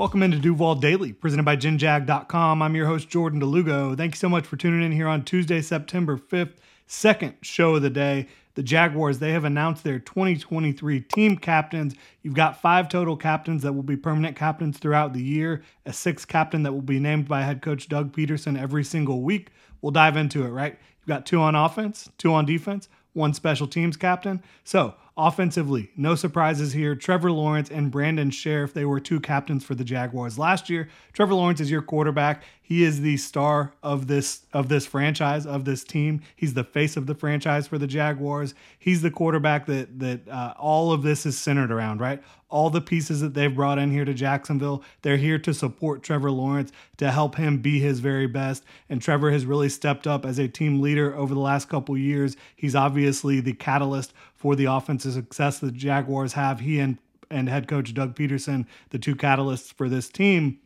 Welcome into Duval Daily, presented by GenJag.com. I'm your host, Jordan de Lugo. Thank you so much for tuning in here on Tuesday, September 5th, second show of the day. The Jaguars, they have announced their 2023 team captains. You've got five total captains that will be permanent captains throughout the year, a sixth captain that will be named by head coach Doug Pederson every single week. We'll dive into it, right? You've got two on offense, two on defense, one special teams captain. So, offensively, no surprises here. Trevor Lawrence and Brandon Scherff, they were two captains for the Jaguars last year. Trevor Lawrence is your quarterback. He is the star of this of this franchise, of this team. He's the face of the franchise for the Jaguars. He's the quarterback that that uh, all of this is centered around, right? All the pieces that they've brought in here to Jacksonville, they're here to support Trevor Lawrence to help him be his very best. And Trevor has really stepped up as a team leader over the last couple years. He's obviously the catalyst for the offensive success the Jaguars have. He and and head coach Doug Pederson, the two catalysts for this team.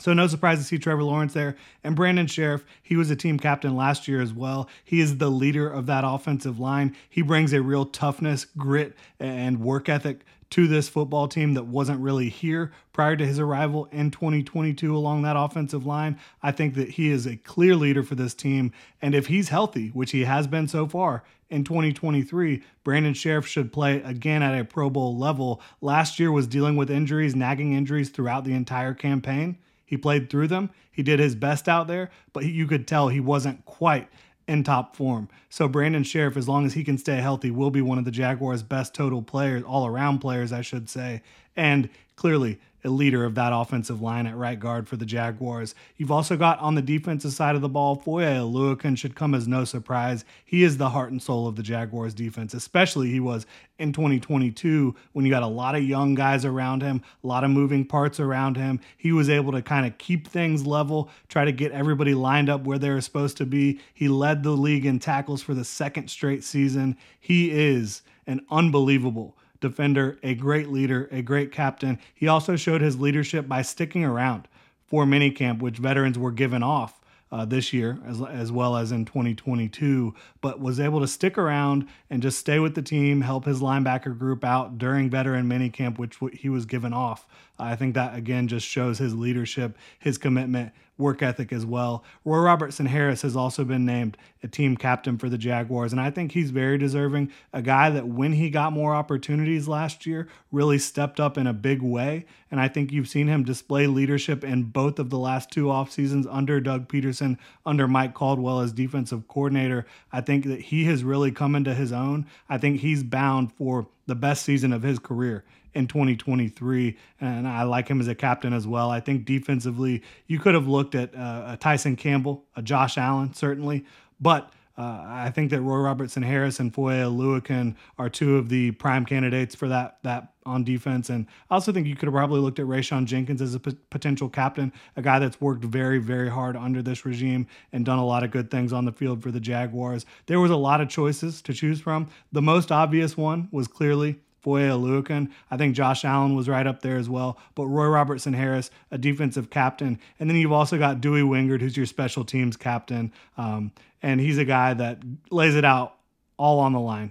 So no surprise to see Trevor Lawrence there. And Brandon Scherff, he was a team captain last year as well. He is the leader of that offensive line. He brings a real toughness, grit, and work ethic to this football team that wasn't really here prior to his arrival in 2022 along that offensive line. I think that he is a clear leader for this team. And if he's healthy, which he has been so far in 2023, Brandon Scherff should play again at a Pro Bowl level. Last year was dealing with injuries, nagging injuries throughout the entire campaign. He played through them. He did his best out there, but you could tell he wasn't quite in top form. So Brandon Scherff, as long as he can stay healthy, will be one of the Jaguars' best total players, all around players, I should say. And clearly a leader of that offensive line at right guard for the Jaguars. You've also got on the defensive side of the ball, Foye Oluokun should come as no surprise. He is the heart and soul of the Jaguars defense, especially he was in 2022 when you got a lot of young guys around him, a lot of moving parts around him. He was able to kind of keep things level, try to get everybody lined up where they were supposed to be. He led the league in tackles for the second straight season. He is an unbelievable defender, a great leader, a great captain. He also showed his leadership by sticking around for minicamp, which veterans were given off uh, this year as, as well as in 2022, but was able to stick around and just stay with the team, help his linebacker group out during veteran minicamp, which he was given off. I think that again just shows his leadership, his commitment, work ethic as well. Roy Robertson Harris has also been named a team captain for the Jaguars, and I think he's very deserving. A guy that, when he got more opportunities last year, really stepped up in a big way. And I think you've seen him display leadership in both of the last two off seasons under Doug Pederson, under Mike Caldwell as defensive coordinator. I think that he has really come into his own. I think he's bound for the best season of his career in 2023, and I like him as a captain as well. I think defensively, you could have looked at uh, a Tyson Campbell, a Josh Allen, certainly, but uh, I think that Roy Robertson Harris and Foye Oluokun are two of the prime candidates for that that on defense. And I also think you could have probably looked at Rayshawn Jenkins as a p- potential captain, a guy that's worked very, very hard under this regime and done a lot of good things on the field for the Jaguars. There was a lot of choices to choose from. The most obvious one was clearly Foye Oluokun. I think Josh Allen was right up there as well. But Roy Robertson Harris, a defensive captain. And then you've also got Andrew Wingard, who's your special teams captain. Um, and he's a guy that lays it out all on the line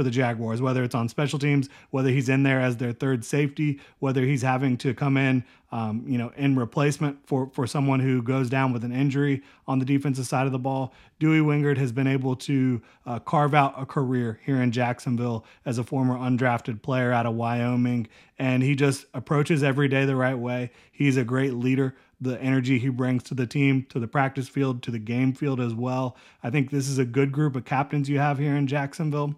for the Jaguars, whether it's on special teams, whether he's in there as their third safety, whether he's having to come in, um, you know, in replacement for for someone who goes down with an injury on the defensive side of the ball. Andrew Wingard has been able to uh, carve out a career here in Jacksonville as a former undrafted player out of Wyoming, and he just approaches every day the right way. He's a great leader the energy he brings to the team, to the practice field, to the game field as well. I think this is a good group of captains you have here in Jacksonville.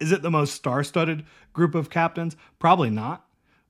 Is it the most star studded group of captains? Probably not.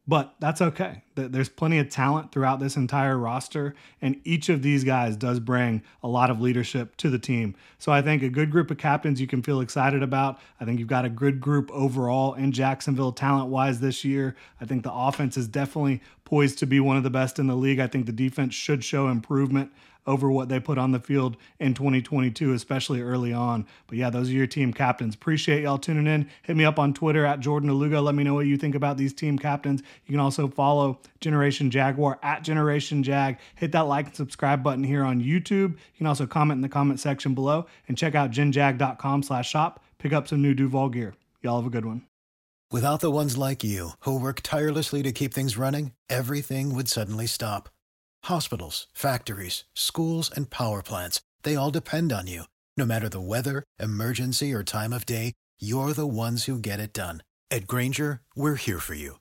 but that's okay. There's plenty of talent throughout this entire roster, and each of these guys does bring a lot of leadership to the team. So I think a good group of captains you can feel excited about. I think you've got a good group overall in Jacksonville talent wise this year. I think the offense is definitely poised to be one of the best in the league. I think the defense should show improvement over what they put on the field in 2022, especially early on. But yeah, those are your team captains. Appreciate y'all tuning in. Hit me up on Twitter at Jordan DeLugo. Let me know what you think about these team captains. You can also follow Generation Jaguar at Generation Jag. Hit that like and subscribe button here on YouTube. You can also comment in the comment section below and check out genjag.com slash shop. Pick up some new Duval gear. Y'all have a good one. Without the ones like you who work tirelessly to keep things running, everything would suddenly stop Hospitals, factories, schools, and power plants, they all depend on you. No matter the weather, emergency, or time of day, you're the ones who get it done. At Grainger, we're here for you